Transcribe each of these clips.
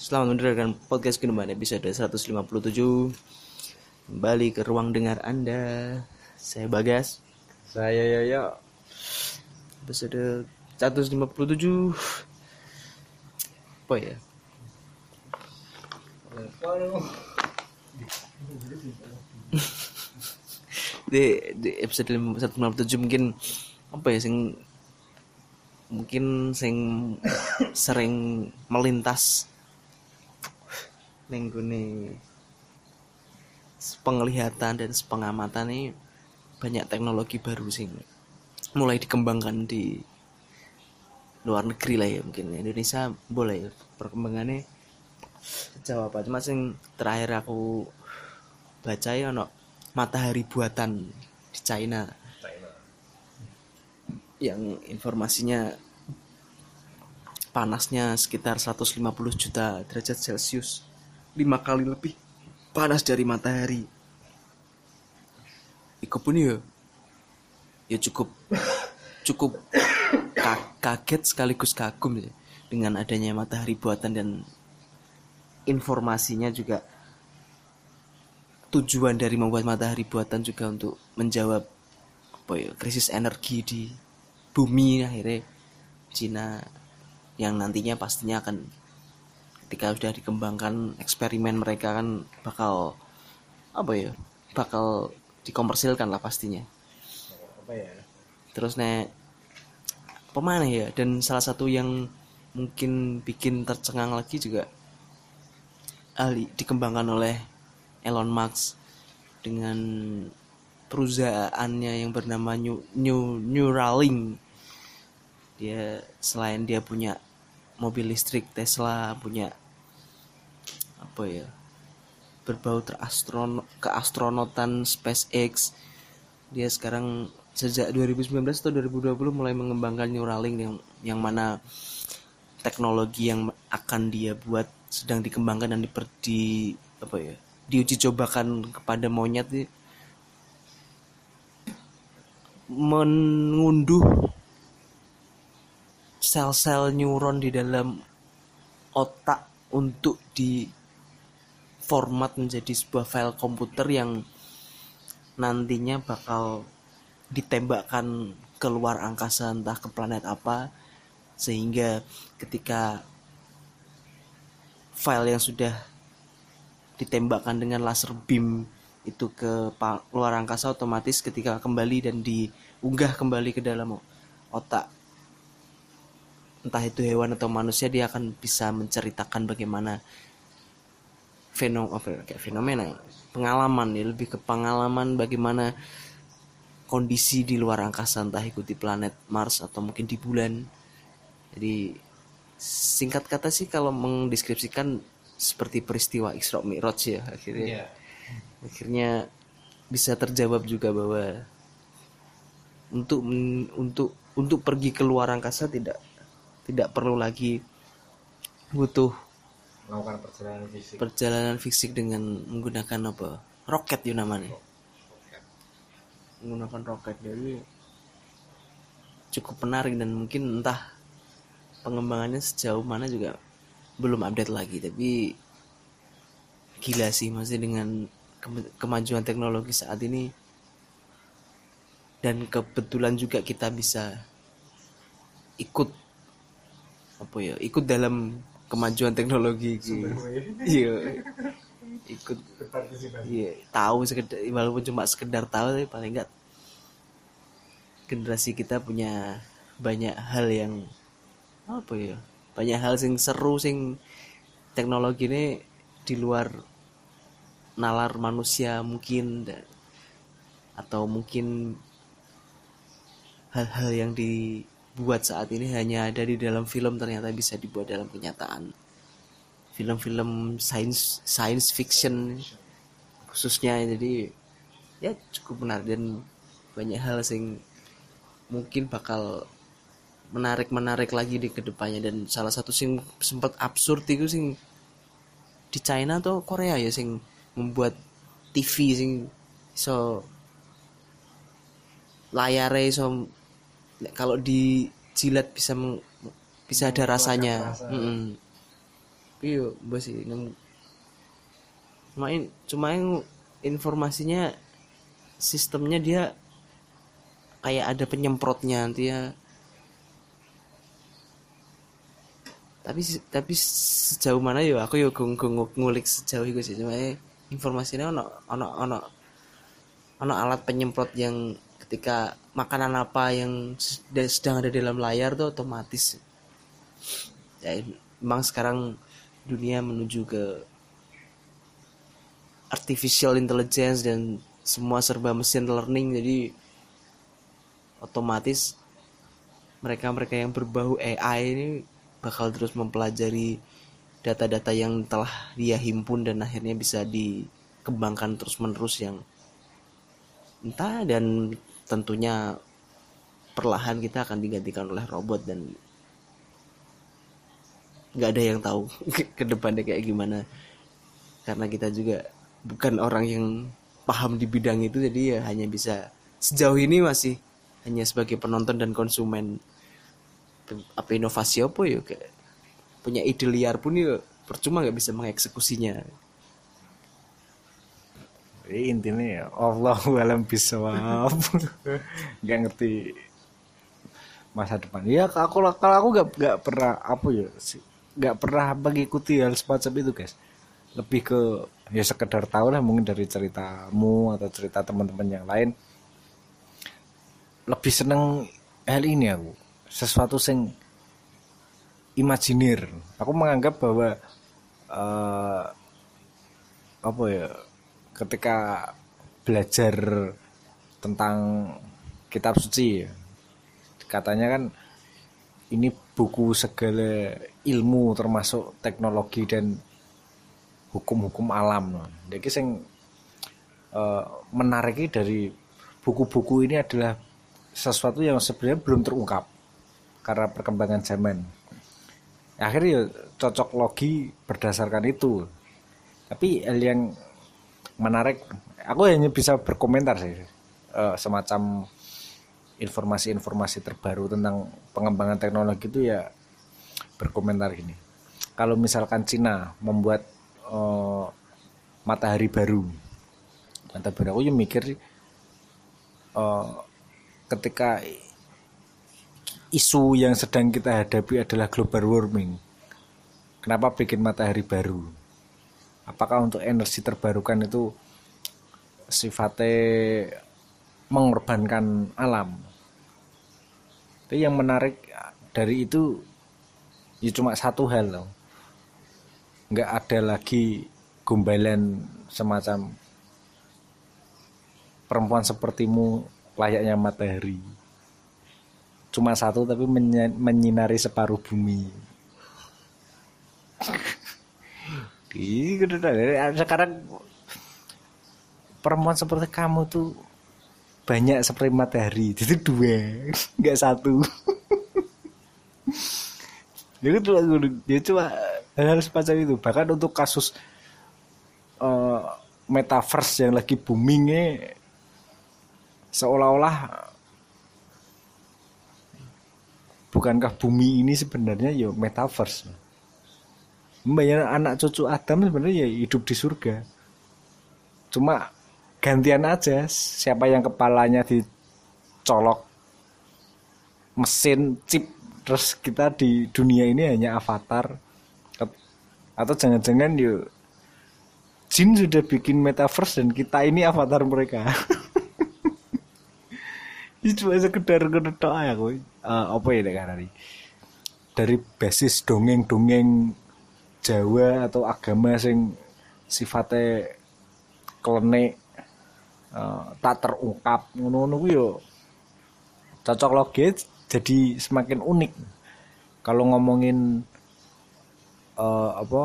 Selamat mendengarkan podcast Kinuman episode 157 Kembali ke ruang dengar Anda Saya Bagas Saya Yoyo. Episode 157 Apa ya? Di, di episode 157 mungkin Apa ya sing Mungkin sing sering melintas Nenggune penglihatan dan pengamatan nih banyak teknologi baru sing mulai dikembangkan di luar negeri lah ya mungkin. Indonesia boleh perkembangannya sejauh apa. Cuma sing terakhir aku baca ya no matahari buatan di China. Yang informasinya panasnya sekitar 150 juta derajat celcius lima kali lebih panas dari matahari. Iku pun ya ya cukup cukup ka- kaget sekaligus kagum ya dengan adanya matahari buatan dan informasinya juga. Tujuan dari membuat matahari buatan juga untuk menjawab apa ya krisis energi di bumi akhirnya Cina yang nantinya pastinya akan ketika sudah dikembangkan eksperimen mereka kan bakal apa ya bakal dikomersilkan lah pastinya Apa ya? terus nek pemana ya dan salah satu yang mungkin bikin tercengang lagi juga ahli dikembangkan oleh Elon Musk dengan perusahaannya yang bernama New, New Neuralink dia selain dia punya mobil listrik Tesla punya apa ya? Berbau terastron keastronotan SpaceX dia sekarang sejak 2019 atau 2020 mulai mengembangkan Neuralink yang yang mana teknologi yang akan dia buat sedang dikembangkan dan diper, di apa ya diuji cobakan kepada monyet nih mengunduh sel-sel neuron di dalam otak untuk di format menjadi sebuah file komputer yang nantinya bakal ditembakkan keluar angkasa entah ke planet apa sehingga ketika file yang sudah ditembakkan dengan laser beam itu ke luar angkasa otomatis ketika kembali dan diunggah kembali ke dalam otak entah itu hewan atau manusia dia akan bisa menceritakan bagaimana fenomena ya, kayak fenomena pengalaman ya lebih ke pengalaman bagaimana kondisi di luar angkasa entah itu di planet Mars atau mungkin di bulan. Jadi singkat kata sih kalau mendeskripsikan seperti peristiwa Isra Mi'raj ya akhirnya. Iya. akhirnya bisa terjawab juga bahwa untuk untuk untuk pergi ke luar angkasa tidak tidak perlu lagi butuh Melakukan perjalanan fisik. perjalanan fisik dengan menggunakan apa? Roket ya namanya? Menggunakan roket. Jadi cukup menarik dan mungkin entah pengembangannya sejauh mana juga belum update lagi. Tapi gila sih masih dengan ke- kemajuan teknologi saat ini. Dan kebetulan juga kita bisa ikut apa ya ikut dalam kemajuan teknologi gitu. iya ikut Berpartisipasi. iya tahu sekedar walaupun cuma sekedar tahu tapi paling enggak generasi kita punya banyak hal yang apa ya banyak hal sing seru sing teknologi ini di luar nalar manusia mungkin atau mungkin hal-hal yang dibuat saat ini hanya ada di dalam film ternyata bisa dibuat dalam kenyataan. Film-film science science fiction khususnya jadi ya cukup menarik dan banyak hal sing mungkin bakal menarik menarik lagi di ke depannya. Dan salah satu sing sempat absurd itu sing di China atau Korea ya sing membuat TV sing so layare so kalau dijilat bisa meng- bisa ada rasanya. iya bos sih main cuma yang informasinya sistemnya dia kayak ada penyemprotnya nanti ya. Tapi tapi sejauh mana ya aku yo gung gung ngulik sejauh itu sih. Cuma eh, informasinya ono ono ono ono alat penyemprot yang ketika makanan apa yang sed- sedang ada dalam layar tuh otomatis. Ya memang sekarang dunia menuju ke artificial intelligence dan semua serba mesin learning jadi otomatis mereka-mereka yang berbau AI ini bakal terus mempelajari data-data yang telah dia himpun dan akhirnya bisa dikembangkan terus-menerus yang entah dan tentunya perlahan kita akan digantikan oleh robot dan nggak ada yang tahu ke depannya kayak gimana. Karena kita juga bukan orang yang paham di bidang itu jadi ya hanya bisa sejauh ini masih hanya sebagai penonton dan konsumen. Apa inovasi apa ya kayak punya ide liar pun ya percuma nggak bisa mengeksekusinya intinya ya Allah alam bisawab. Gak ngerti masa depan. Ya aku kalau aku gak gak pernah apa ya gak pernah mengikuti hal semacam itu guys. Lebih ke ya sekedar tahu lah mungkin dari ceritamu atau cerita teman-teman yang lain. Lebih seneng hal ini aku sesuatu sing imajinir. Aku menganggap bahwa eh apa ya ketika belajar tentang kitab suci ya, katanya kan ini buku segala ilmu termasuk teknologi dan hukum-hukum alam. Jadi sing eh, menariknya dari buku-buku ini adalah sesuatu yang sebenarnya belum terungkap karena perkembangan zaman. Akhirnya ya cocok logi berdasarkan itu. Tapi yang menarik, aku hanya bisa berkomentar sih eh, semacam informasi-informasi terbaru tentang pengembangan teknologi itu ya berkomentar gini. Kalau misalkan Cina membuat eh, matahari baru, matahari baru, aku juga mikir eh, ketika isu yang sedang kita hadapi adalah global warming. Kenapa bikin matahari baru? Apakah untuk energi terbarukan itu sifatnya mengorbankan alam? Tapi yang menarik dari itu ya cuma satu hal loh. Nggak ada lagi gombalan semacam perempuan sepertimu layaknya matahari cuma satu tapi menyinari separuh bumi. Ih, sekarang perempuan seperti kamu tuh banyak seperti matahari, itu dua, nggak satu. Jadi tuh dia cuma hal-hal semacam itu. Bahkan untuk kasus eh, metaverse yang lagi boomingnya seolah-olah bukankah bumi ini sebenarnya ya metaverse Membayar anak cucu Adam sebenarnya ya hidup di surga. Cuma gantian aja siapa yang kepalanya dicolok mesin chip terus kita di dunia ini hanya avatar. Atau jangan-jangan yuk Jin sudah bikin metaverse dan kita ini avatar mereka. Ini cuma sekedar ngetok ya Eh, apa ya Harari? Dari basis dongeng-dongeng Jawa atau agama sing sifatnya klenik eh, tak terungkap. Ngono-ngono ku yo cocok logis jadi semakin unik. Kalau ngomongin eh, apa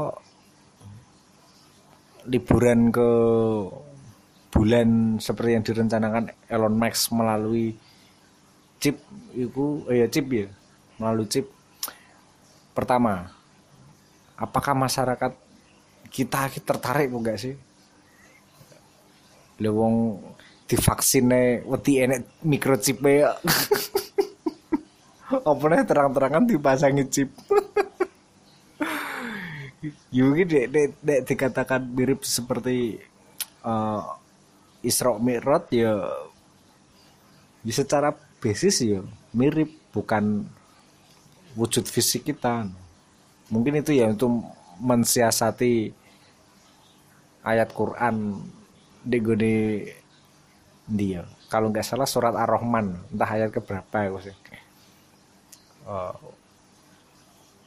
liburan ke bulan seperti yang direncanakan Elon Musk melalui chip itu eh ya chip ya melalui chip pertama apakah masyarakat kita tertarik kok enggak sih? Lewong divaksinnya wedi enek microchip ya apa nih terang-terangan dipasangi chip? Mungkin dek, dek, dek dikatakan mirip seperti uh, Isra Mi'raj ya ya secara basis ya mirip bukan wujud fisik kita mungkin itu ya untuk mensiasati ayat Quran di gede dia. Kalau nggak salah surat Ar-Rahman entah ayat keberapa ya sih uh,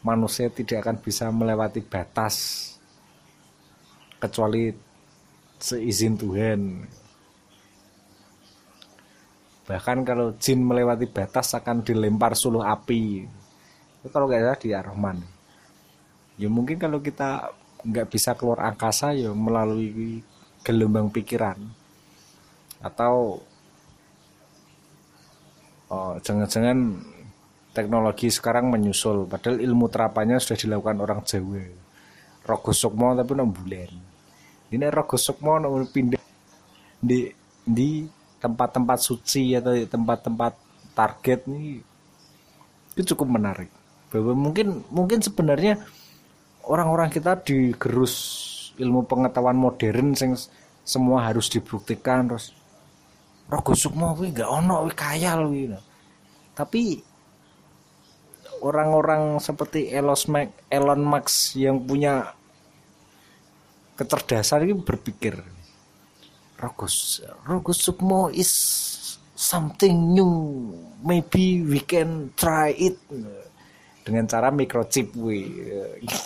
manusia tidak akan bisa melewati batas kecuali seizin Tuhan. Bahkan kalau jin melewati batas akan dilempar suluh api. Itu kalau nggak salah di Ar-Rahman ya mungkin kalau kita nggak bisa keluar angkasa ya melalui gelombang pikiran. Atau oh, jangan-jangan teknologi sekarang menyusul. Padahal ilmu terapannya sudah dilakukan orang Jawa. Rogo sukmo tapi enam bulan ini rogo sukmo pindah di di tempat-tempat suci atau tempat-tempat target ini itu cukup menarik. Bahwa mungkin mungkin sebenarnya orang-orang kita digerus ilmu pengetahuan modern sing semua harus dibuktikan terus rogo sukmo kuwi gak ono kuwi kaya kuwi tapi orang-orang seperti Elon Musk, Elon Musk yang punya kecerdasan ini berpikir Rogus Rogus Sukmo is something new. Maybe we can try it dengan cara microchip wi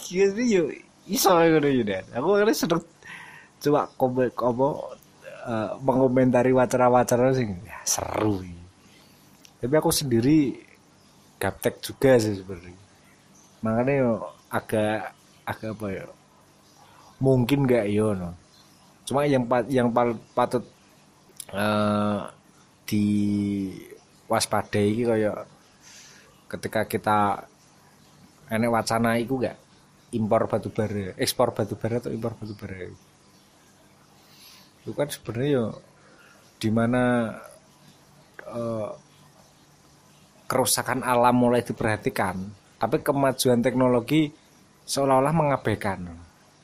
gitu yo iso ngono yo dan aku kira sedang coba komen apa uh, mengomentari wacana-wacana sing ya, seru tapi aku sendiri gaptek juga sih sebenarnya. Makanya yo agak agak apa ya mungkin gak yo no. Cuma yang yang patut uh, di waspadai kayak ketika kita enek wacana itu gak? Impor batu bara ekspor batu bara atau impor batu bara itu kan sebenarnya di mana uh, kerusakan alam mulai diperhatikan tapi kemajuan teknologi seolah-olah mengabaikan.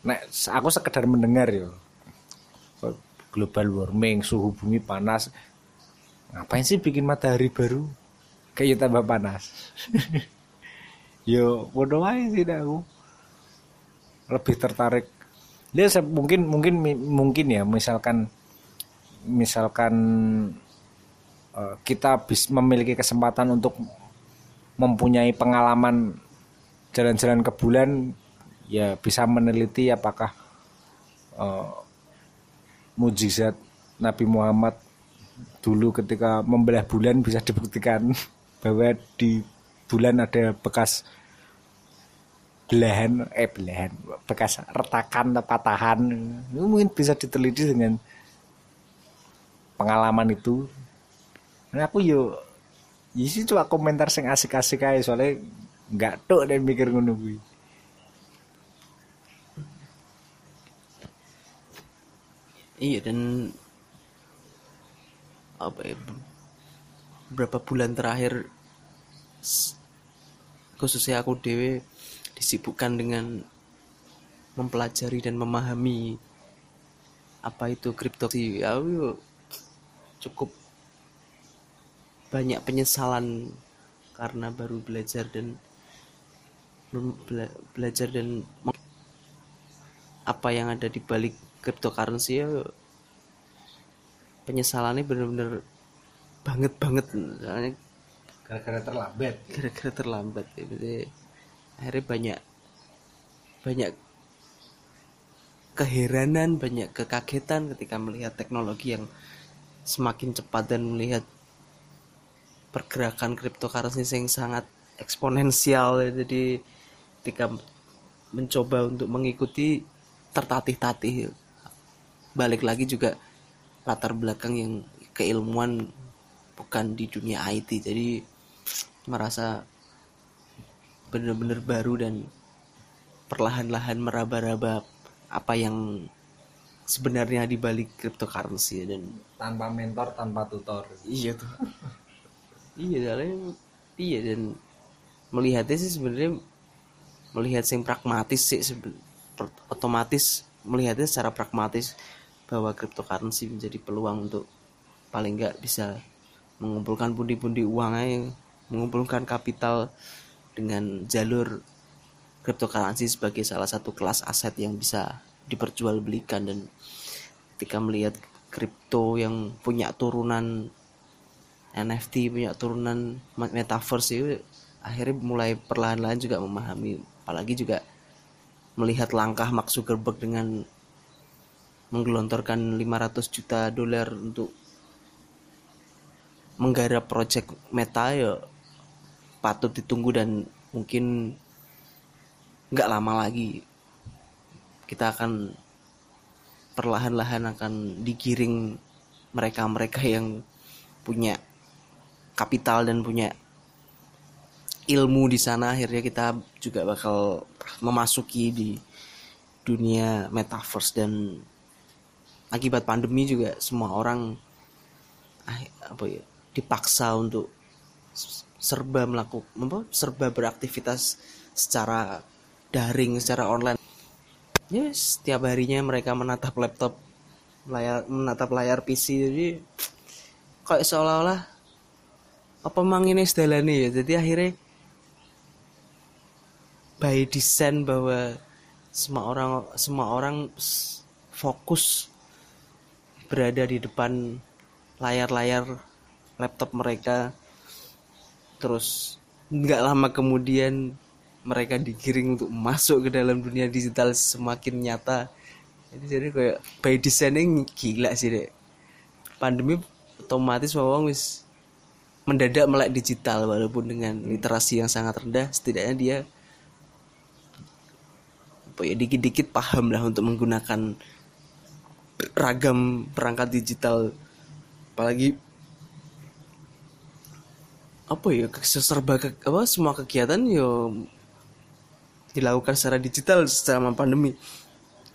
Nah aku sekedar mendengar ya global warming suhu bumi panas ngapain sih bikin matahari baru? Kayak tambah panas yo bodoh aja sih aku. Lebih tertarik. Dia mungkin mungkin mungkin ya misalkan misalkan Eh, kita bisa memiliki kesempatan untuk mempunyai pengalaman jalan-jalan ke bulan ya bisa meneliti apakah uh, mujizat Nabi Muhammad dulu ketika membelah bulan bisa dibuktikan bahwa di bulan ada bekas belahan eh belahan bekas retakan patahan mungkin bisa diteliti dengan pengalaman itu Nah, aku yo isi cuma komentar sing asik-asik aja soalnya nggak tuh dan mikir ngono. Iya dan apa ya beberapa bulan terakhir khususnya aku dewe disibukkan dengan mempelajari dan memahami apa itu ya cukup banyak penyesalan karena baru belajar dan bela belajar dan apa yang ada di balik cryptocurrency ya penyesalannya bener-bener banget banget soalnya gara-gara terlambat. gara-gara terlambat ya akhirnya banyak banyak keheranan banyak kekagetan ketika melihat teknologi yang semakin cepat dan melihat pergerakan cryptocurrency yang sangat eksponensial. Jadi ketika mencoba untuk mengikuti tertatih-tatih. Balik lagi juga latar belakang yang keilmuan bukan di dunia IT jadi merasa benar-benar baru dan perlahan-lahan meraba-raba apa yang sebenarnya di balik cryptocurrency dan tanpa mentor tanpa tutor. Iya tuh. Iya soalnya iya dan melihatnya sih sebenarnya melihat yang pragmatis sih otomatis melihatnya secara pragmatis bahwa cryptocurrency menjadi peluang untuk paling nggak bisa mengumpulkan pundi-pundi uang aja, mengumpulkan kapital dengan jalur cryptocurrency sebagai salah satu kelas aset yang bisa diperjualbelikan. Dan ketika melihat kripto yang punya turunan NFT punya turunan metaverse itu akhirnya mulai perlahan-lahan juga memahami. Apalagi juga melihat langkah Mark Zuckerberg dengan menggelontorkan 500 juta dolar untuk menggarap project Meta ya patut ditunggu dan mungkin nggak lama lagi kita akan perlahan-lahan akan digiring mereka-mereka yang punya kapital dan punya ilmu di sana. Akhirnya kita juga bakal memasuki di dunia metaverse dan akibat pandemi juga semua orang ah, apa ya dipaksa untuk serba melakukan serba beraktivitas secara daring secara online. Yes setiap harinya mereka menatap laptop layar menatap layar PC jadi kayak seolah-olah apa mang ini sedalane ya? Jadi akhirnya by design bahwa semua orang semua orang fokus berada di depan layar-layar laptop mereka terus nggak lama kemudian mereka digiring untuk masuk ke dalam dunia digital semakin nyata. Jadi jadi kayak by designing gila sih deh pandemi otomatis wawang wis mendadak melek digital walaupun dengan literasi yang sangat rendah setidaknya dia apa ya dikit-dikit paham lah untuk menggunakan ragam perangkat digital. Apalagi apa ya serba ke, apa semua kegiatan yo dilakukan secara digital selama pandemi.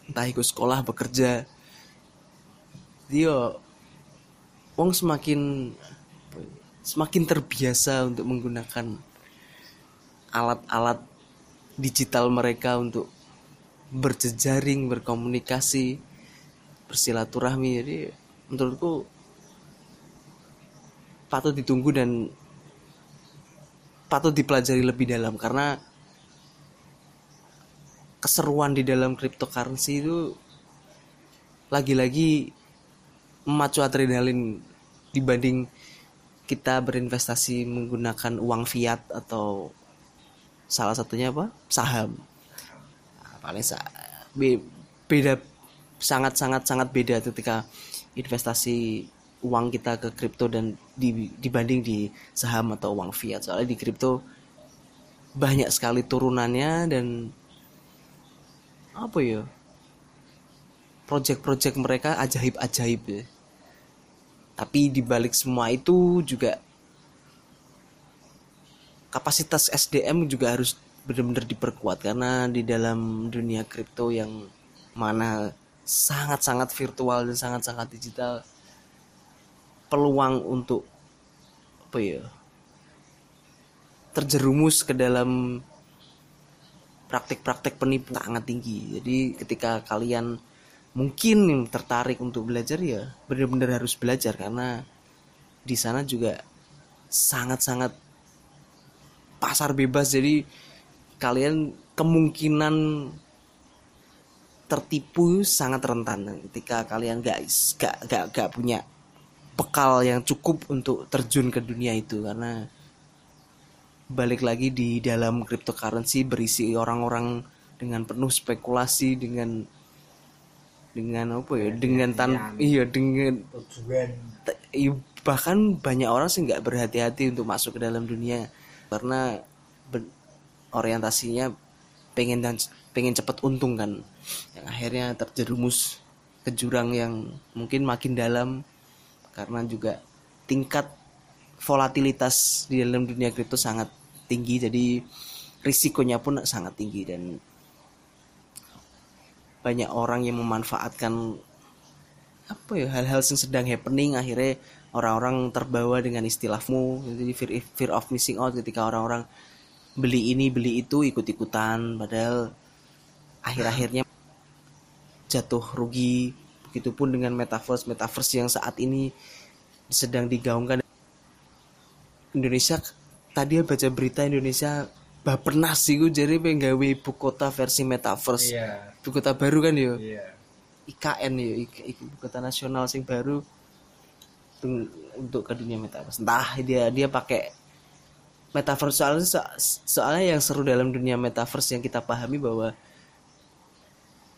Entah ikut sekolah bekerja. Dia wong semakin semakin terbiasa untuk menggunakan alat-alat digital mereka untuk berjejaring berkomunikasi bersilaturahmi. Jadi menurutku patut ditunggu dan patut dipelajari lebih dalam karena keseruan di dalam cryptocurrency itu lagi-lagi memacu adrenalin dibanding kita berinvestasi menggunakan uang fiat atau salah satunya apa? Saham. Nah, paling sa be beda sangat sangat sangat beda ketika investasi uang kita ke kripto dan di, dibanding di saham atau uang fiat. Soalnya di kripto banyak sekali turunannya dan apa ya? Project-project mereka ajaib-ajaib ya. Tapi dibalik semua itu juga kapasitas SDM juga harus benar-benar diperkuat karena di dalam dunia kripto yang mana sangat-sangat virtual dan sangat-sangat digital peluang untuk apa ya terjerumus ke dalam praktik-praktik penipu sangat tinggi. Jadi ketika kalian mungkin tertarik untuk belajar ya benar-benar harus belajar. Karena di sana juga sangat-sangat pasar bebas. Jadi kalian kemungkinan tertipu sangat rentan. Ketika kalian gak gak gak, gak punya bekal yang cukup untuk terjun ke dunia itu. Karena balik lagi di dalam cryptocurrency berisi orang-orang dengan penuh spekulasi dengan dengan apa ya? Dengan tan iya dengan iya, bahkan banyak orang sih nggak berhati-hati untuk masuk ke dalam dunia. Karena orientasinya pengen dan pengen cepat untung kan. Yang akhirnya terjerumus ke jurang yang mungkin makin dalam karena juga tingkat volatilitas di dalam dunia kripto sangat tinggi jadi risikonya pun sangat tinggi dan banyak orang yang memanfaatkan apa ya hal-hal yang sedang happening akhirnya orang-orang terbawa dengan istilahmu jadi fear, fear of missing out ketika orang-orang beli ini beli itu ikut-ikutan padahal akhir-akhirnya jatuh rugi begitupun dengan metaverse metaverse yang saat ini sedang digaungkan. Indonesia tadi baca berita Indonesia pernah sih gue jadi pengen gawe ibu kota versi metaverse. Iya. Ibu kota baru kan yo? Iya. IKN Ik- ibu kota nasional sing baru untuk ke dunia metaverse. Entah dia dia pakai metaverse. Soalnya so- soalnya yang seru dalam dunia metaverse yang kita pahami bahwa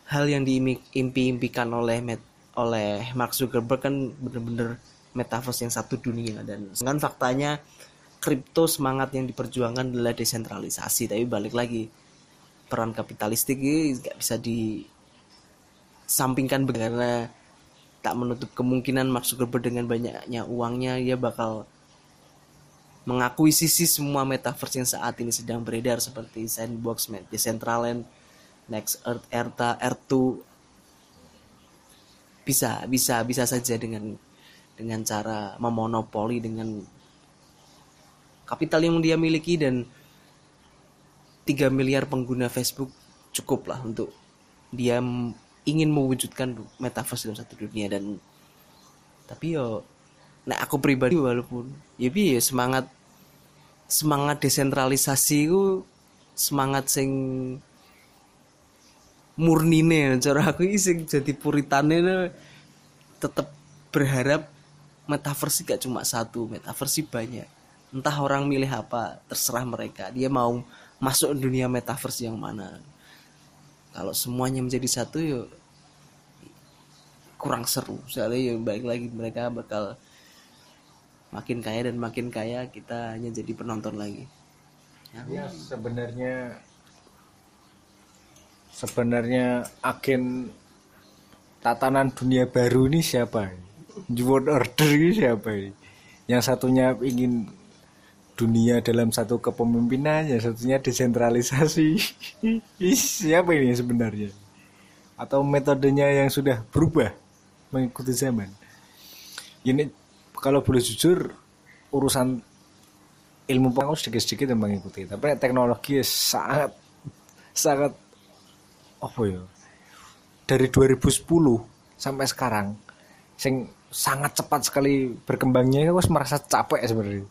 hal yang diimpi-impikan oleh met, oleh Mark Zuckerberg kan bener-bener metaverse yang satu dunia. Dan kan faktanya kripto semangat yang diperjuangkan adalah desentralisasi. Tapi balik lagi peran kapitalistik ini nggak bisa di sampingkan karena tak menutup kemungkinan Mark Zuckerberg dengan banyaknya uangnya dia bakal mengakuisisi semua metaverse yang saat ini sedang beredar seperti Sandbox, Decentraland, Next Earth, Erta, R2 bisa bisa bisa saja dengan dengan cara memonopoli dengan kapital yang dia miliki dan 3 miliar pengguna Facebook cukup lah untuk dia ingin mewujudkan metaverse dalam satu dunia dan tapi yo nah aku pribadi walaupun ya bi semangat semangat desentralisasi ku semangat sing murnine. Cara aku iki sing jadi puritane tetap berharap metaverse gak cuma satu metaverse banyak. Entah orang milih apa terserah mereka. Dia mau masuk dunia metaverse yang mana. Kalau semuanya menjadi satu yuk kurang seru. Soalnya ya baik lagi mereka bakal makin kaya dan makin kaya kita hanya jadi penonton lagi. Ya, ya sebenarnya sebenarnya agen tatanan dunia baru ini siapa? New World Order ini siapa? Yang satunya ingin dunia dalam satu kepemimpinan yang satunya desentralisasi. Siapa ini sebenarnya? Atau metodenya yang sudah berubah mengikuti zaman? Ini kalau boleh jujur urusan ilmu pengetahuan sedikit-sedikit yang mengikuti tapi teknologi sangat sangat apa ya? Dari 2010 sampai sekarang sing sangat cepat sekali berkembangnya aku merasa capek sebenarnya.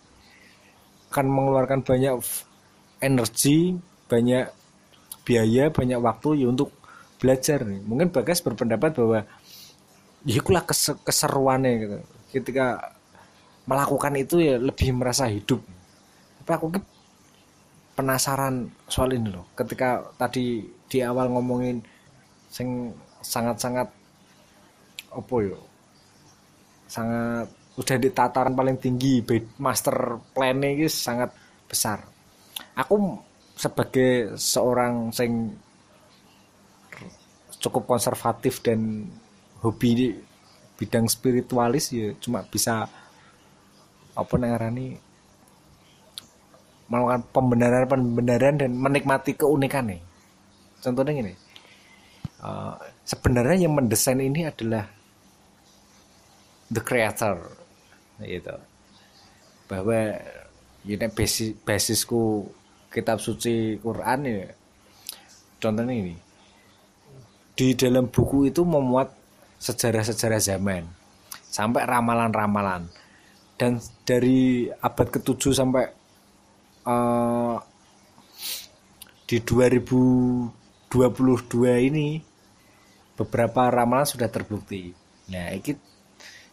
Akan mengeluarkan banyak energi banyak biaya banyak waktu ya untuk belajar nih. Mungkin bagas berpendapat bahwa ya itulah kes- keseruannya gitu. Ketika melakukan itu ya lebih merasa hidup. Tapi aku penasaran soal ini loh. Ketika tadi di awal ngomongin sing sangat-sangat apa yo? Sangat udah di tataran paling tinggi master plan ini sangat besar. Aku sebagai seorang sing cukup konservatif dan hobi bidang spiritualis ya cuma bisa apa ngarani melakukan pembenaran-pembenaran dan menikmati keunikan nih. Contohnya gini, eh, sebenarnya yang mendesain ini adalah the creator, gitu. Bahwa ini basis basisku kitab suci Quran ya. Contohnya ini, di dalam buku itu memuat sejarah-sejarah zaman sampai ramalan-ramalan dan dari abad ke-7 sampai eh, di 2022 ini beberapa ramalan sudah terbukti. Nah, ini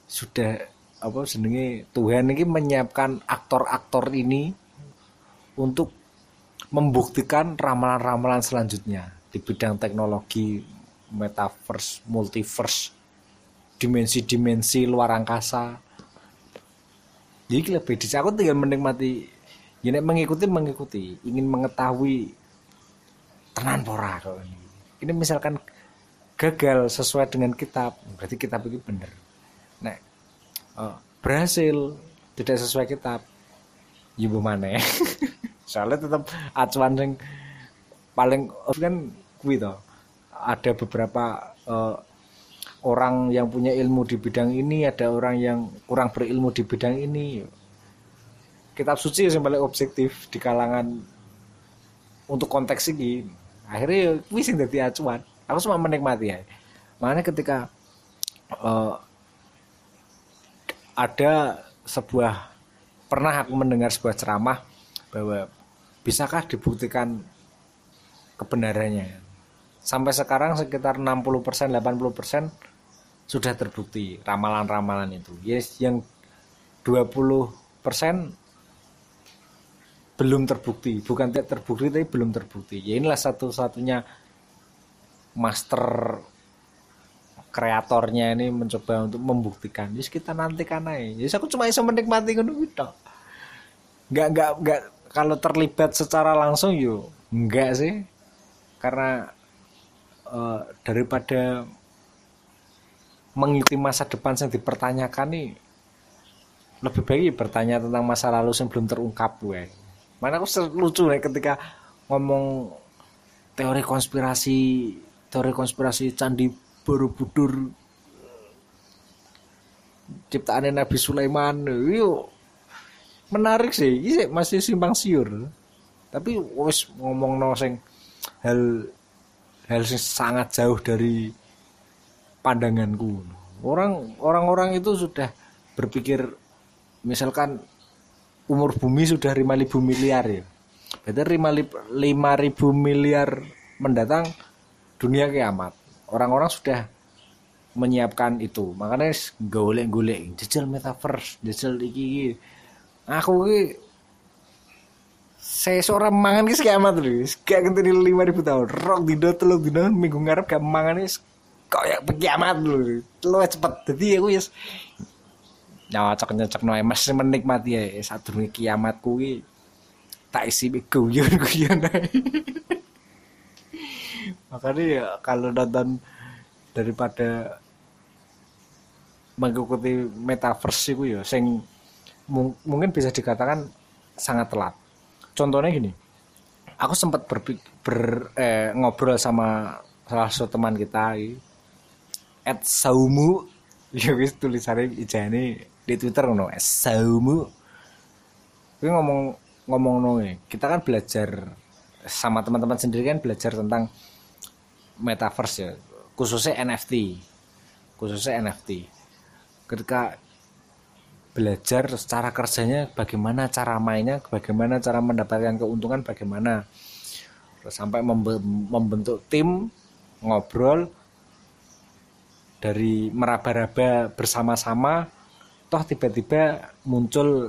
sudah apa jenenge Tuhan ini menyiapkan aktor-aktor ini untuk membuktikan ramalan-ramalan selanjutnya di bidang teknologi metaverse, multiverse, dimensi-dimensi luar angkasa. Jadi lebih di aku menikmati ya nek mengikuti mengikuti. Ingin mengetahui tenan pora kok ini ini misalkan gagal sesuai dengan kitab berarti kitab itu bener. Nek eh, berhasil tidak sesuai kitab ya mana soalnya tetap acuan yang paling kan kuwi toh ada beberapa eh, orang yang punya ilmu di bidang ini ada orang yang kurang berilmu di bidang ini kitab suci yang paling objektif di kalangan untuk konteks ini. Akhirnya ya kuwi sing dadi acuan. Aku cuma menikmati ya makanya ketika eh, ada sebuah pernah aku mendengar sebuah ceramah bahwa bisakah dibuktikan kebenarannya. Sampai sekarang sekitar 60% 80% sudah terbukti ramalan-ramalan itu. Yes yang 20% belum terbukti. Bukan tidak terbukti tapi belum terbukti. Ya inilah satu-satunya master kreatornya ini mencoba untuk membuktikan. Jadi kita nantikan aja. Jadi aku cuma bisa menikmati kan gitu nggak nggak nggak. Kalau terlibat secara langsung yuk enggak sih. Karena eh, daripada mengikuti masa depan yang dipertanyakan nih lebih baik ya bertanya tentang masa lalu yang belum terungkap gue mana aku lucu ya ketika ngomong teori konspirasi teori konspirasi candi borobudur ciptaan Nabi Sulaiman. Yuk menarik sih. Ini masih simpang siur. Tapi wis ngomong no sing hal hal sing sangat jauh dari pandanganku. Orang orang-orang itu sudah berpikir misalkan umur bumi sudah 5000 miliar ya. Berarti 5000 miliar mendatang dunia kiamat. Orang-orang sudah menyiapkan itu. Makanya golek-golek jejel metaverse jejel iki, iki. aku ki saya seorang mangan ki kiamat lho. Gak ngenteni 5000 tahun. Rok dino telu dino minggu ngarep gak mangan wis kiamat lho. Lu cepet. Jadi aku ya nyocok nyocok no masih menikmati ya satu kiamat kuwi tak isi guyon guyon makanya ya kalau nonton daripada mengikuti metaverse itu ya sing mung- mungkin bisa dikatakan sangat telat. Contohnya gini aku sempat ber, eh, ngobrol sama salah satu teman kita at saumu. Ya wis tulisannya ijane di twitter at saumu. Kuwi ngomong ngomong no kita kan belajar sama teman-teman sendiri kan belajar tentang metaverse ya khususnya NFT khususnya NFT ketika belajar secara kerjanya bagaimana cara mainnya bagaimana cara mendapatkan keuntungan bagaimana? Terus sampai membe- membentuk tim ngobrol dari meraba-raba bersama-sama toh tiba-tiba muncul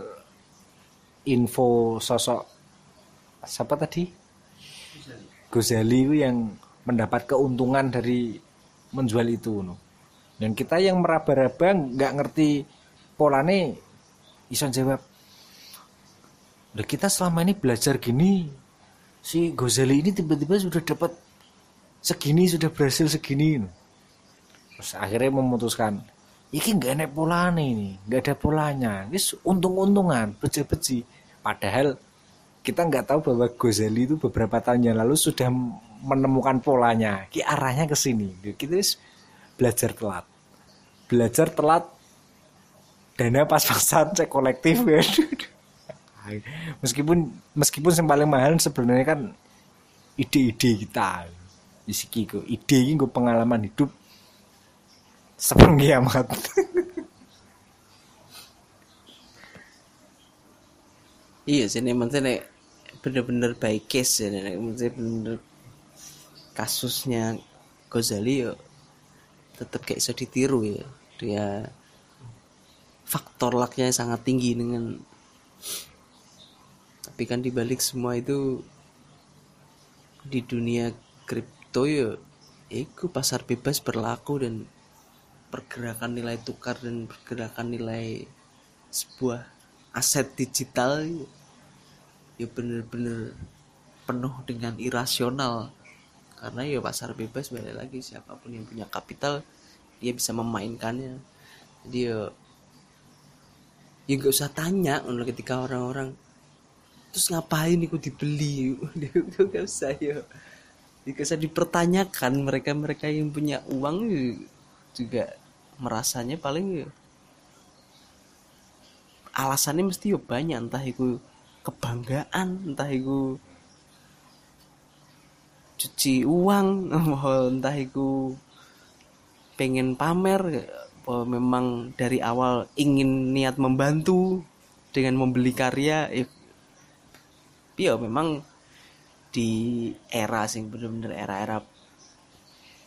info sosok siapa tadi Gozali yang mendapat keuntungan dari menjual itu no. dan kita yang meraba-raba nggak ngerti polane iso jawab Udah kita selama ini belajar gini si Gozali ini tiba-tiba sudah dapat segini sudah berhasil segini no. terus akhirnya memutuskan iki nggak ada polanya ini nggak ada polanya. Ini untung-untungan beji-beji padahal kita nggak tahu bahwa Gozali itu beberapa tahun yang lalu sudah menemukan polanya. Ki arahnya ke sini. Kita belajar telat. Belajar telat dana pas-pasan cek kolektif. Ya meskipun meskipun yang paling mahal sebenarnya kan ide-ide kita. Kok ide ini pengalaman hidup sebelum kiamat iya sih nih maksudnya nek bener-bener by case ya nek maksudnya bener kasusnya Gozali yo tetap kayak bisa ditiru ya. Dia faktor lucknya sangat tinggi dengan tapi kan dibalik semua itu di dunia kripto ya itu pasar bebas berlaku dan pergerakan nilai tukar dan pergerakan nilai sebuah aset digital ya bener-bener penuh dengan irasional. Karena ya pasar bebas balik lagi siapa pun yang punya kapital dia bisa memainkannya. Jadi ya ya nggak usah tanya ketika orang-orang terus ngapain ikut dibeli? Gak usah ya. Gak usah dipertanyakan mereka mereka yang punya uang juga merasanya paling ya alasannya mesti ya banyak. Entah itu kebanggaan entah itu cuci uang entah itu pengen pamer bahwa memang dari awal ingin niat membantu dengan membeli karya ya, ya memang di era sing bener-bener era-era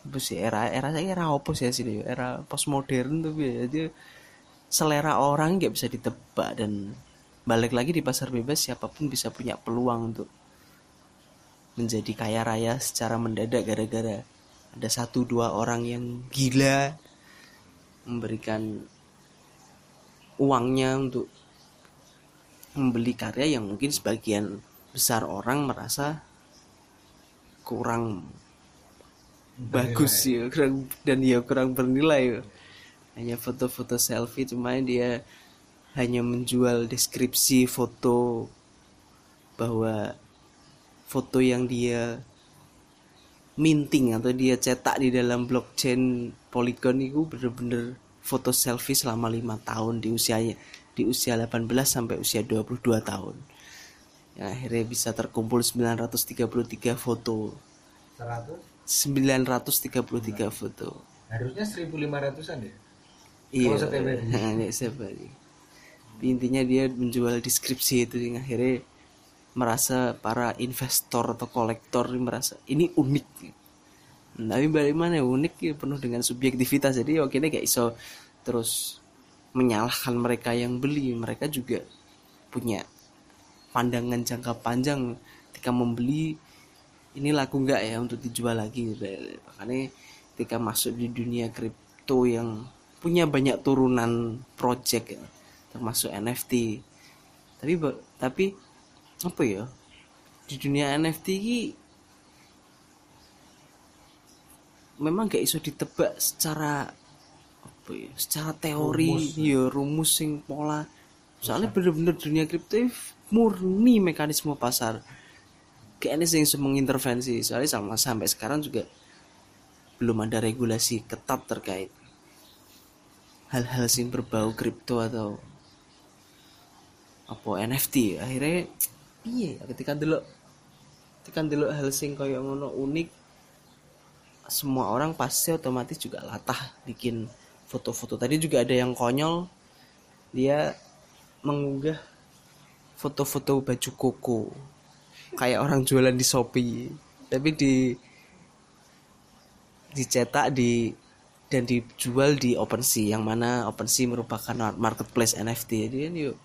apa sih? Era era saya era apa sih sih era postmodern tuh ya jadi selera orang nggak bisa ditebak dan balik lagi di pasar bebas siapa pun bisa punya peluang untuk menjadi kaya raya secara mendadak gara-gara ada satu dua orang yang gila memberikan uangnya untuk membeli karya yang mungkin sebagian besar orang merasa kurang bagus ya. Kurang dan ya kurang bernilai ya. hanya foto-foto selfie cuma dia hanya menjual deskripsi foto bahwa foto yang dia minting atau dia cetak di dalam blockchain Polygon itu bener-bener foto selfie selama lima tahun di usianya di usia 18 sampai usia 22 tahun. Ya, akhirnya bisa terkumpul 933 foto. 100 933 foto. Harusnya 1500-an ya? Iya. Kalau setiap hari. Setiap hari. intinya dia menjual deskripsi itu yang akhirnya merasa para investor atau kolektor merasa ini unik. Tapi bagaimana unik ya penuh dengan subjektivitas. Jadi oke ini kayak iso terus menyalahkan mereka yang beli. Mereka juga punya pandangan jangka panjang ketika membeli ini laku nggak ya untuk dijual lagi makanya ketika masuk di dunia kripto yang punya banyak turunan project ya, termasuk NFT tapi tapi apa ya? Di dunia NFT ini memang gak iso ditebak secara apa ya? Secara teori Rumus, ya. rumus sing pola. Soalnya bener-bener dunia kripto murni mekanisme pasar kayaknya sih mengintervensi soalnya sama sampai sekarang juga belum ada regulasi ketat terkait hal-hal sing berbau kripto atau apa NFT akhirnya iya ketika dulu ketika dulu hal sing kayak ngono unik semua orang pasti otomatis juga latah bikin foto-foto. Tadi juga ada yang konyol dia mengunggah foto-foto baju koko kayak orang jualan di Shopee. Tapi di dicetak di dan dijual di OpenSea yang mana OpenSea merupakan marketplace NFT jadi kan yuk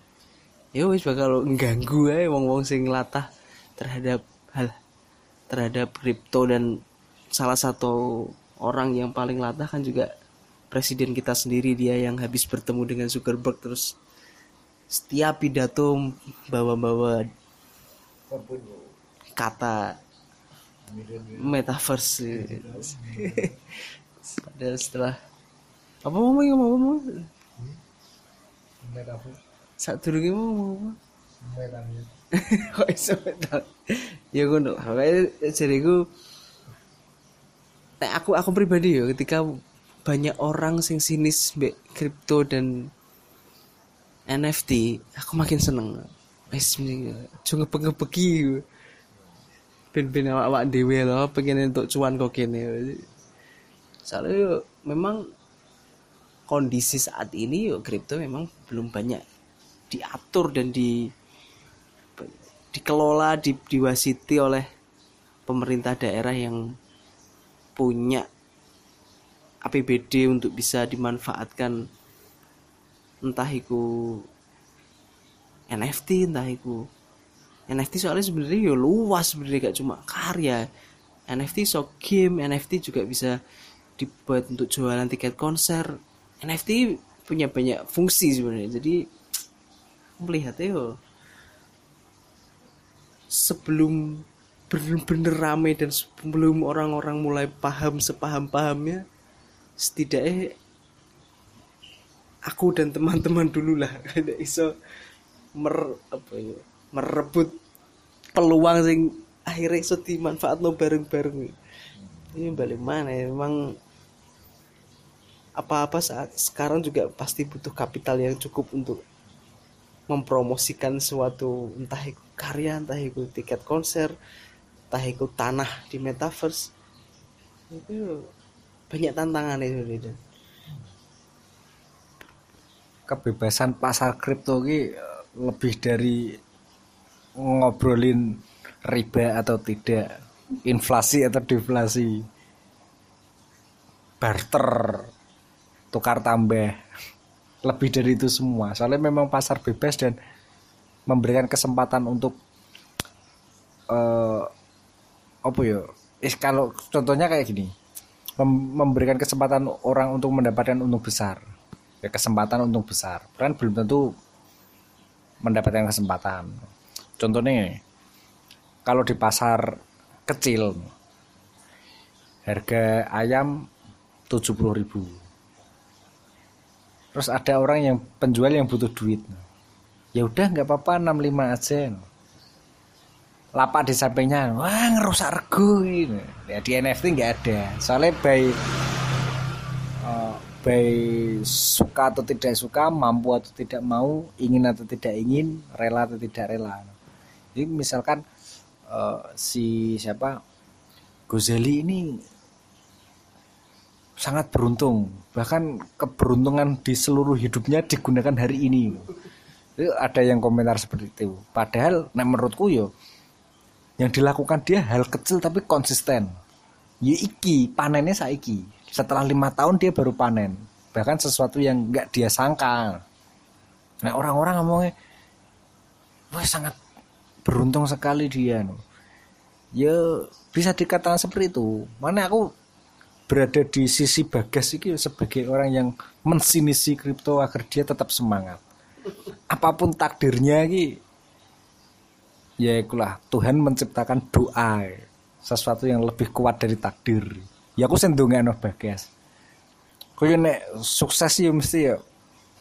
ya wis bakal mengganggu ya wong-wong sing latah terhadap hal terhadap kripto. Dan salah satu orang yang paling latah kan juga presiden kita sendiri dia yang habis bertemu dengan Zuckerberg. Terus setiap pidato bawa-bawa kata metaverse padahal setelah apa mau ngomong apa mau saat dulu mau ngomong kok iso metal ya ngono. Makanya jadiku nek aku aku pribadi ya ketika banyak orang sing sinis mbek kripto dan NFT aku makin seneng. Wis aja ngebeki ben-ben awak-awak dhewe lho pengen untuk cuan kok kene. Soalnya memang kondisi saat ini yo kripto memang belum banyak diatur dan di dikelola di, diwasiti oleh pemerintah daerah yang punya APBD untuk bisa dimanfaatkan. Entah itu NFT entah itu NFT soalnya sebenarnya ya luas sebenarnya gak cuma karya. NFT so game NFT juga bisa dibuat untuk jualan tiket konser. NFT punya banyak fungsi sebenarnya jadi melihatnya yo sebelum bener-bener rame dan sebelum orang-orang mulai paham sepaham-pahamnya setidaknya aku dan teman-teman dulu lah. Iso mer apa ya merebut peluang sing akhirnya iso dimanfaatno bareng-bareng. Ini balik mana ya? Memang apa-apa saat sekarang juga pasti butuh kapital yang cukup untuk mempromosikan suatu entah itu karya entah itu tiket konser entah itu tanah di metaverse. Itu banyak tantangan itu itu kebebasan pasar kripto eh, lebih dari ngobrolin riba atau tidak inflasi atau deflasi barter tukar tambah lebih dari itu semua. Soalnya memang pasar bebas dan memberikan kesempatan untuk eh apa ya is kalau contohnya kayak gini mem- memberikan kesempatan orang untuk mendapatkan untung besar. Ya kesempatan untung besar. Kan belum tentu mendapatkan kesempatan contohnya kalau di pasar kecil harga ayam 70.000 ribu. Terus ada orang yang penjual yang butuh duit. Ya udah nggak apa-apa 65 aja. Lapak di sampingnya wah ngerusak rego ini. Ya di NFT nggak ada. Soalnya by eh, by suka atau tidak suka mampu atau tidak mau ingin atau tidak ingin rela atau tidak rela jadi misalkan eh, si siapa Gozali ini sangat beruntung. Bahkan keberuntungan di seluruh hidupnya digunakan hari ini. Itu ada yang komentar seperti itu. Padahal nah menurutku yo yang dilakukan dia hal kecil tapi konsisten. Ya iki panennya saiki. Setelah lima tahun dia baru panen. Bahkan sesuatu yang nggak dia sangka. Nah orang-orang ngomongnya wah sangat beruntung sekali dia no. ya bisa dikatakan seperti itu. Mana aku berada di sisi bagas ini sebagai orang yang mensinisi kripto agar dia tetap semangat. Apa pun takdirnya ini ya ikulah. Tuhan menciptakan doa sesuatu yang lebih kuat dari takdir. Ya aku sendungnya no bagas. Kau nek sukses ya mesti ya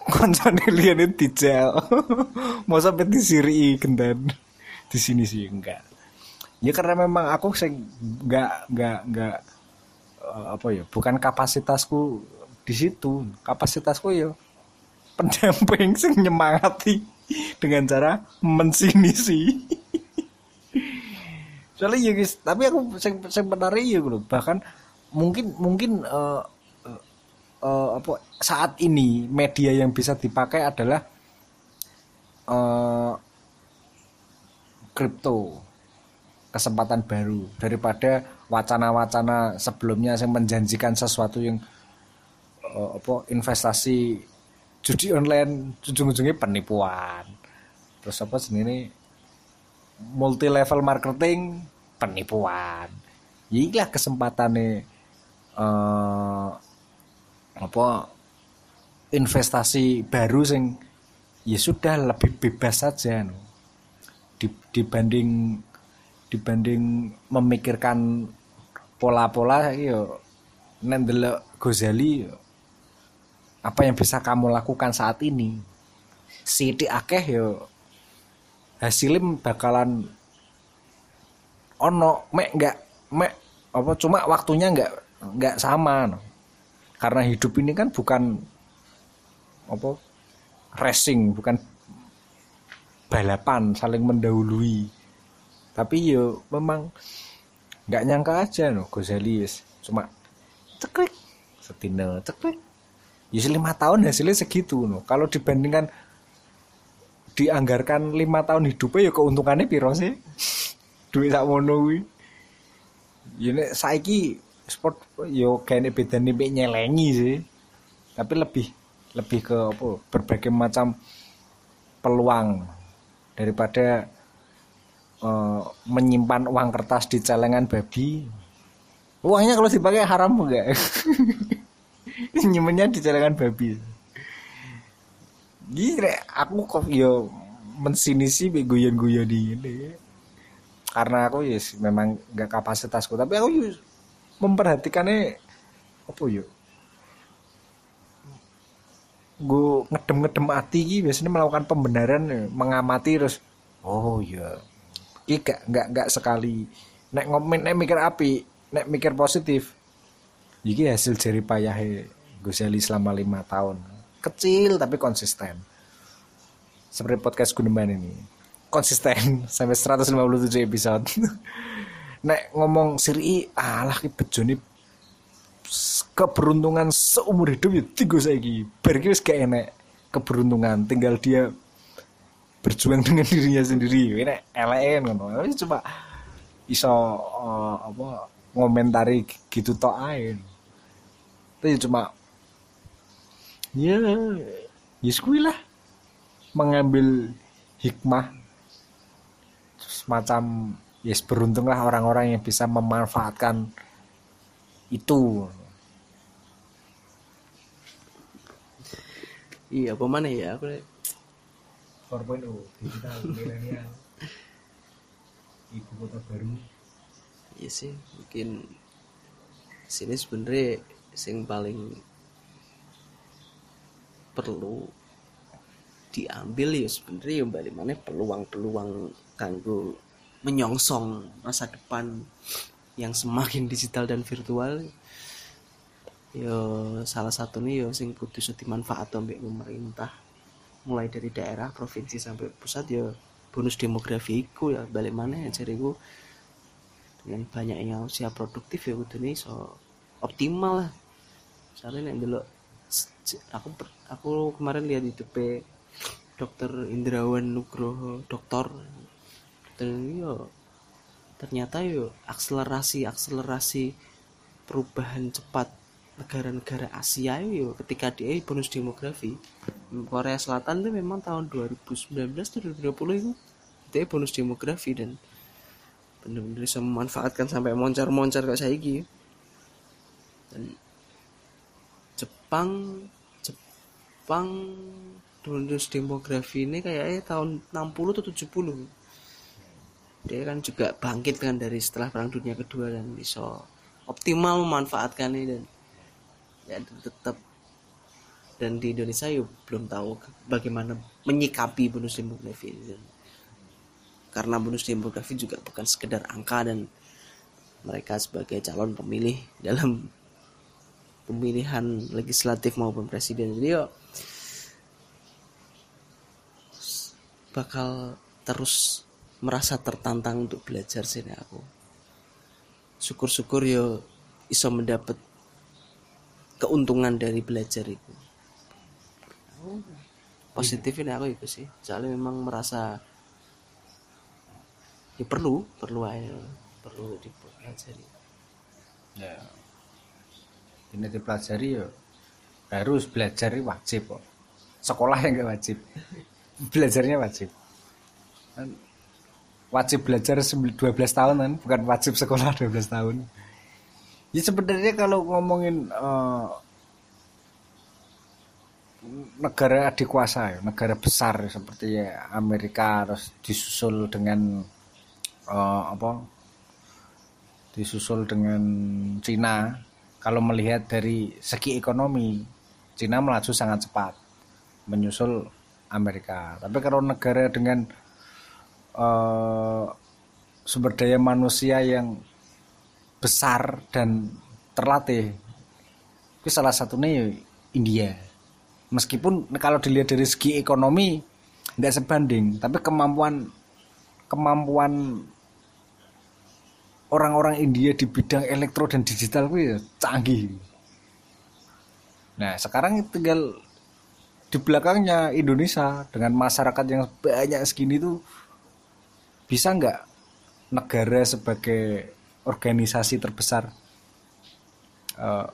koncone dijel mau sampai disiri gendan di sini sih enggak. Ya karena memang aku sing enggak enggak enggak eh, apa ya bukan kapasitasku di situ. Kapasitasku ya pendamping sing nyemangati dengan cara mensinisi soalnya ya guys tapi aku sing sing menarik ya gitu bahkan mungkin mungkin eh, eh, apa saat ini media yang bisa dipakai adalah eh kripto kesempatan baru daripada wacana-wacana sebelumnya yang menjanjikan sesuatu yang eh, apa investasi judi online ujung-ujungnya penipuan. Terus apa sendiri multi level marketing penipuan. Ya kesempatan nih eh apa investasi baru sing ya sudah lebih bebas saja no. Di- dibanding dibanding memikirkan pola-pola yo nek Gozali apa yang bisa kamu lakukan saat ini sidik akeh yo hasilnya bakalan ono mek nggak mek apa cuma waktunya nggak nggak sama no. karena hidup ini kan bukan apa racing bukan balapan saling mendahului. Tapi yo memang nggak nyangka aja no Gozali yes. cuma ceklik setino ceklik ya lima tahun hasilnya segitu no. Kalau dibandingkan dianggarkan lima tahun hidupnya ya keuntungannya piro sih? Duit sak mono kuwi. Ya saiki sport yo kayaknya beda nih nyelengi sih. Tapi lebih lebih ke apa berbagai macam peluang daripada eh, menyimpan uang kertas di celengan babi. Uangnya kalau dipakai haram enggak? Nyimpennya di celengan babi. Gila, aku kok yo mensinisi guyon-guyon ini. Karena aku ya memang nggak kapasitasku tapi aku yo memperhatikannya apa yo gue ngedem-ngedem hati ki biasanya melakukan pembenaran ya, mengamati terus. Oh iya. Iki gak nggak nggak sekali. Nek ngomen nek mikir api nek mikir positif. Iki hasil jari payahe Guseli selama lima tahun. Kecil tapi konsisten. Seperti podcast Guneman ini. Konsisten sampai 157 episode. Nek ngomong siri alah ki bejone keberuntungan seumur hidup ya. Tiga saiki. Bar wis gak keberuntungan. Tinggal dia berjuang dengan dirinya sendiri. Ini elek Wis cuma iso eh, apa ngomentari gitu tok ae. Tapi cuma ya ya lah. Mengambil hikmah. Semacam yes beruntunglah orang-orang yang bisa memanfaatkan itu iya apa mana ya? Aku 4.0 digital milenial ibu kota baru. Iya sih mungkin sini sebenarnya sing paling perlu diambil ya sebenarnya ya balik mana peluang-peluang kanggo menyongsong masa depan yang semakin digital dan virtual yo salah satu nih yo sing kudu dimanfaat ambek pemerintah. Mulai dari daerah provinsi sampai pusat yo bonus demografi iku ya balik mana ya cariku dengan banyaknya usia produktif ya kudu nih so optimal lah. Misalnya nih dulu aku aku kemarin lihat di TP dokter Indrawan Nugroho dokter dokter ini yo ternyata yo akselerasi akselerasi perubahan cepat negara-negara Asia yo ketika dia bonus demografi Korea Selatan tuh memang tahun 2019 tuh 2020 itu dia bonus demografi dan benar-benar bisa memanfaatkan sampai moncar-moncar kayak saya gitu. Dan Jepang Jepang bonus demografi ini kayaknya tahun 60 atau 70 dia kan juga bangkit kan dari setelah perang dunia kedua dan bisa optimal memanfaatkan ini dan ya tetap dan di Indonesia yuk belum tahu bagaimana menyikapi bonus demografi karena bonus demografi juga bukan sekedar angka dan mereka sebagai calon pemilih dalam pemilihan legislatif maupun presiden. Jadi yuk bakal terus merasa tertantang untuk belajar sini aku. Syukur-syukur yo iso mendapat keuntungan dari belajar itu. Positif ini aku itu sih. Soalnya memang merasa ya perlu perlu aja perlu dipelajari. Ya. Ini dipelajari ya harus belajar wajib kok. Sekolah yang gak wajib. Belajarnya wajib. Kan wajib belajar 12 tahun kan bukan wajib sekolah 12 tahun ya sebenarnya kalau ngomongin uh, negara adik kuasa ya, negara besar seperti ya Amerika terus disusul dengan uh, apa disusul dengan Cina kalau melihat dari segi ekonomi Cina melaju sangat cepat menyusul Amerika. Tapi kalau negara dengan uh, sumber daya manusia yang besar dan terlatih, itu salah satunya ya India. Meskipun kalau dilihat dari segi ekonomi tidak sebanding, tapi kemampuan kemampuan orang-orang India di bidang elektro dan digital itu ya canggih. Nah sekarang tinggal di belakangnya Indonesia dengan masyarakat yang banyak segini tuh bisa nggak negara sebagai organisasi terbesar uh,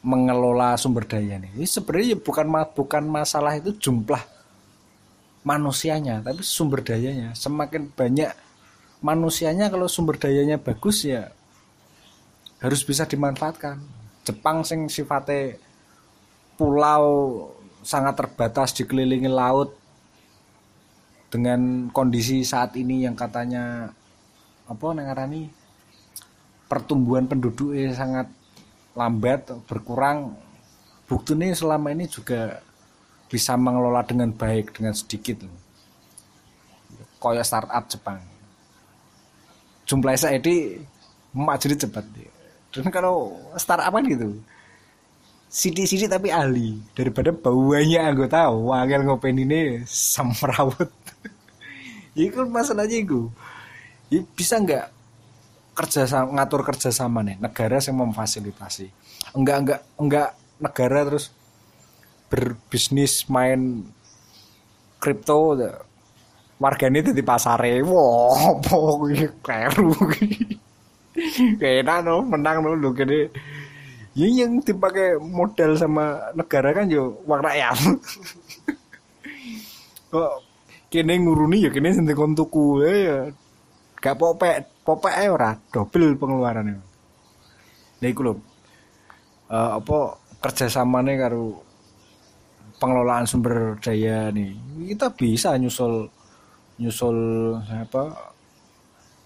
mengelola sumber daya nih ini sebenarnya bukan bukan masalah itu jumlah manusianya tapi sumber dayanya. Semakin banyak manusianya kalau sumber dayanya bagus ya harus bisa dimanfaatkan. Jepang sing sifatnya pulau sangat terbatas dikelilingi laut dengan kondisi saat ini yang katanya apa nengarani pertumbuhan penduduknya sangat lambat berkurang. Bukti ini selama ini juga bisa mengelola dengan baik dengan sedikit. Koyak startup Jepang. Jumlah saya ini maju cepat. Dan kalau startup kan gitu. Sidik-sidik tapi ahli. Daripada banyak anggota wakil ngopen ini semrawut. Itu masalahnya itu bisa nggak kerja ngatur kerjasama nih negara yang memfasilitasi. Enggak enggak enggak negara terus berbisnis main kripto warganya di pasare wah apa kuwi? Kleru enak no menang no lo gini ya yang dipakai modal sama negara kan yo uang rakyat kok kene nguruni ya kene sing kon tuku ya gak popek popek ae ora double pengeluarannya. Nah iku lho uh, apa kerjasamanya karo pengelolaan sumber daya nih kita bisa nyusul nyusul apa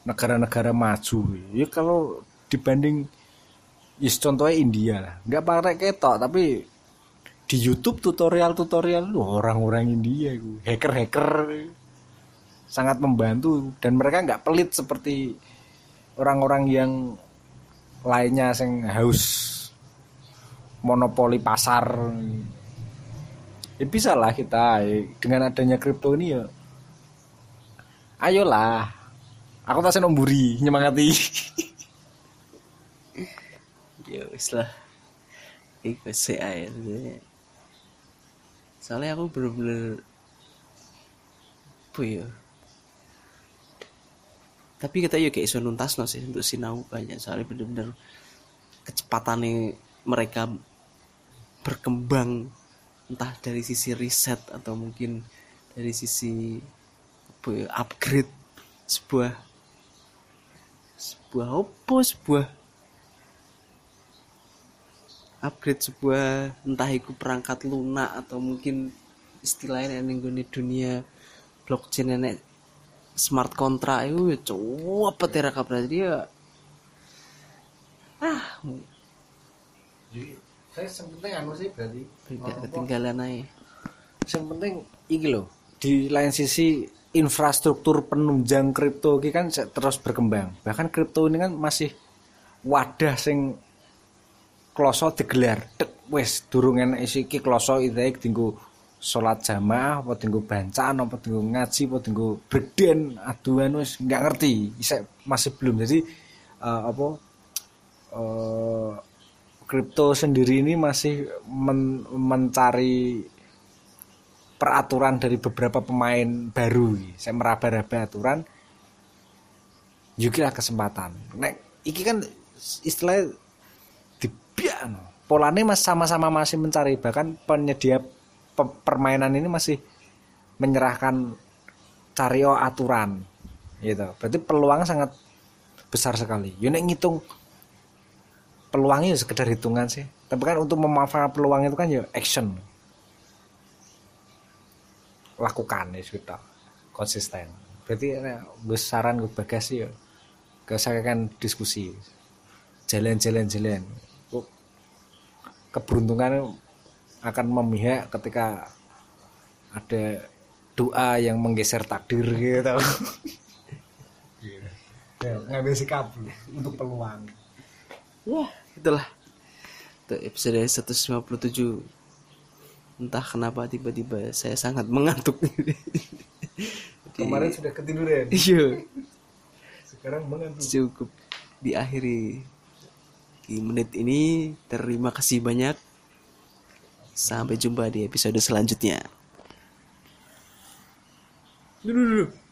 negara-negara maju. Ya kalau dibanding is contohnya India lah. Nggak pakai ketok tapi di YouTube tutorial-tutorial orang-orang India hacker-hacker sangat membantu dan mereka nggak pelit seperti orang-orang yang lainnya yang haus monopoli pasar. Ya bisa lah kita dengan adanya kripto ini ya ayolah. Aku tak nomburi nyemangati. Ya wis lah. Iku sih air soalnya aku bener-bener ya tapi kita ya kayak iso nuntas sih untuk sinau banyak soalnya bener-bener kecepatannya mereka berkembang entah dari sisi riset atau mungkin dari sisi ya, upgrade sebuah sebuah apa sebuah upgrade sebuah entah itu perangkat lunak atau mungkin istilahnya yang dunia blockchain nenek smart contract itu ya coba petera kabra dia ah saya penting anu sih berarti tidak ketinggalan aja. Yang penting iki loh di lain sisi infrastruktur penunjang kripto ini kan terus berkembang. Bahkan kripto ini kan masih wadah sing kloso digelar. Tek wes durung enak isi iki kloso tinggu sholat jamaah apa tinggu bancaan apa tinggu ngaji apa tinggu beden aduan wes nggak ngerti. Masih belum. Jadi uh, apa uh, kripto sendiri ini masih men mencari peraturan dari beberapa pemain baru. Saya meraba-raba aturan juga kesempatan. Nek iki kan istilah dibian polanya mas sama-sama masih mencari bahkan penyedia permainan ini masih menyerahkan cario aturan gitu. Berarti peluang sangat besar sekali. Yuk ngitung peluangnya ya sekedar hitungan sih. Tapi kan untuk memanfaatkan peluang itu kan ya action. Lakukan ya sudah. Konsisten. Berarti besaran gue bagasi ya kan diskusi. Jalan-jalan jalan keberuntungan akan memihak ketika ada doa yang menggeser takdir gitu. ya, ngambil sikap untuk peluang. Ya, itulah. Untuk episode 157 entah kenapa tiba-tiba saya sangat mengantuk. Kemarin sudah ketiduran. Iya. Sekarang mengantuk. Cukup diakhiri di menit ini. Terima kasih banyak Sampai jumpa di episode selanjutnya. Dulu dulu.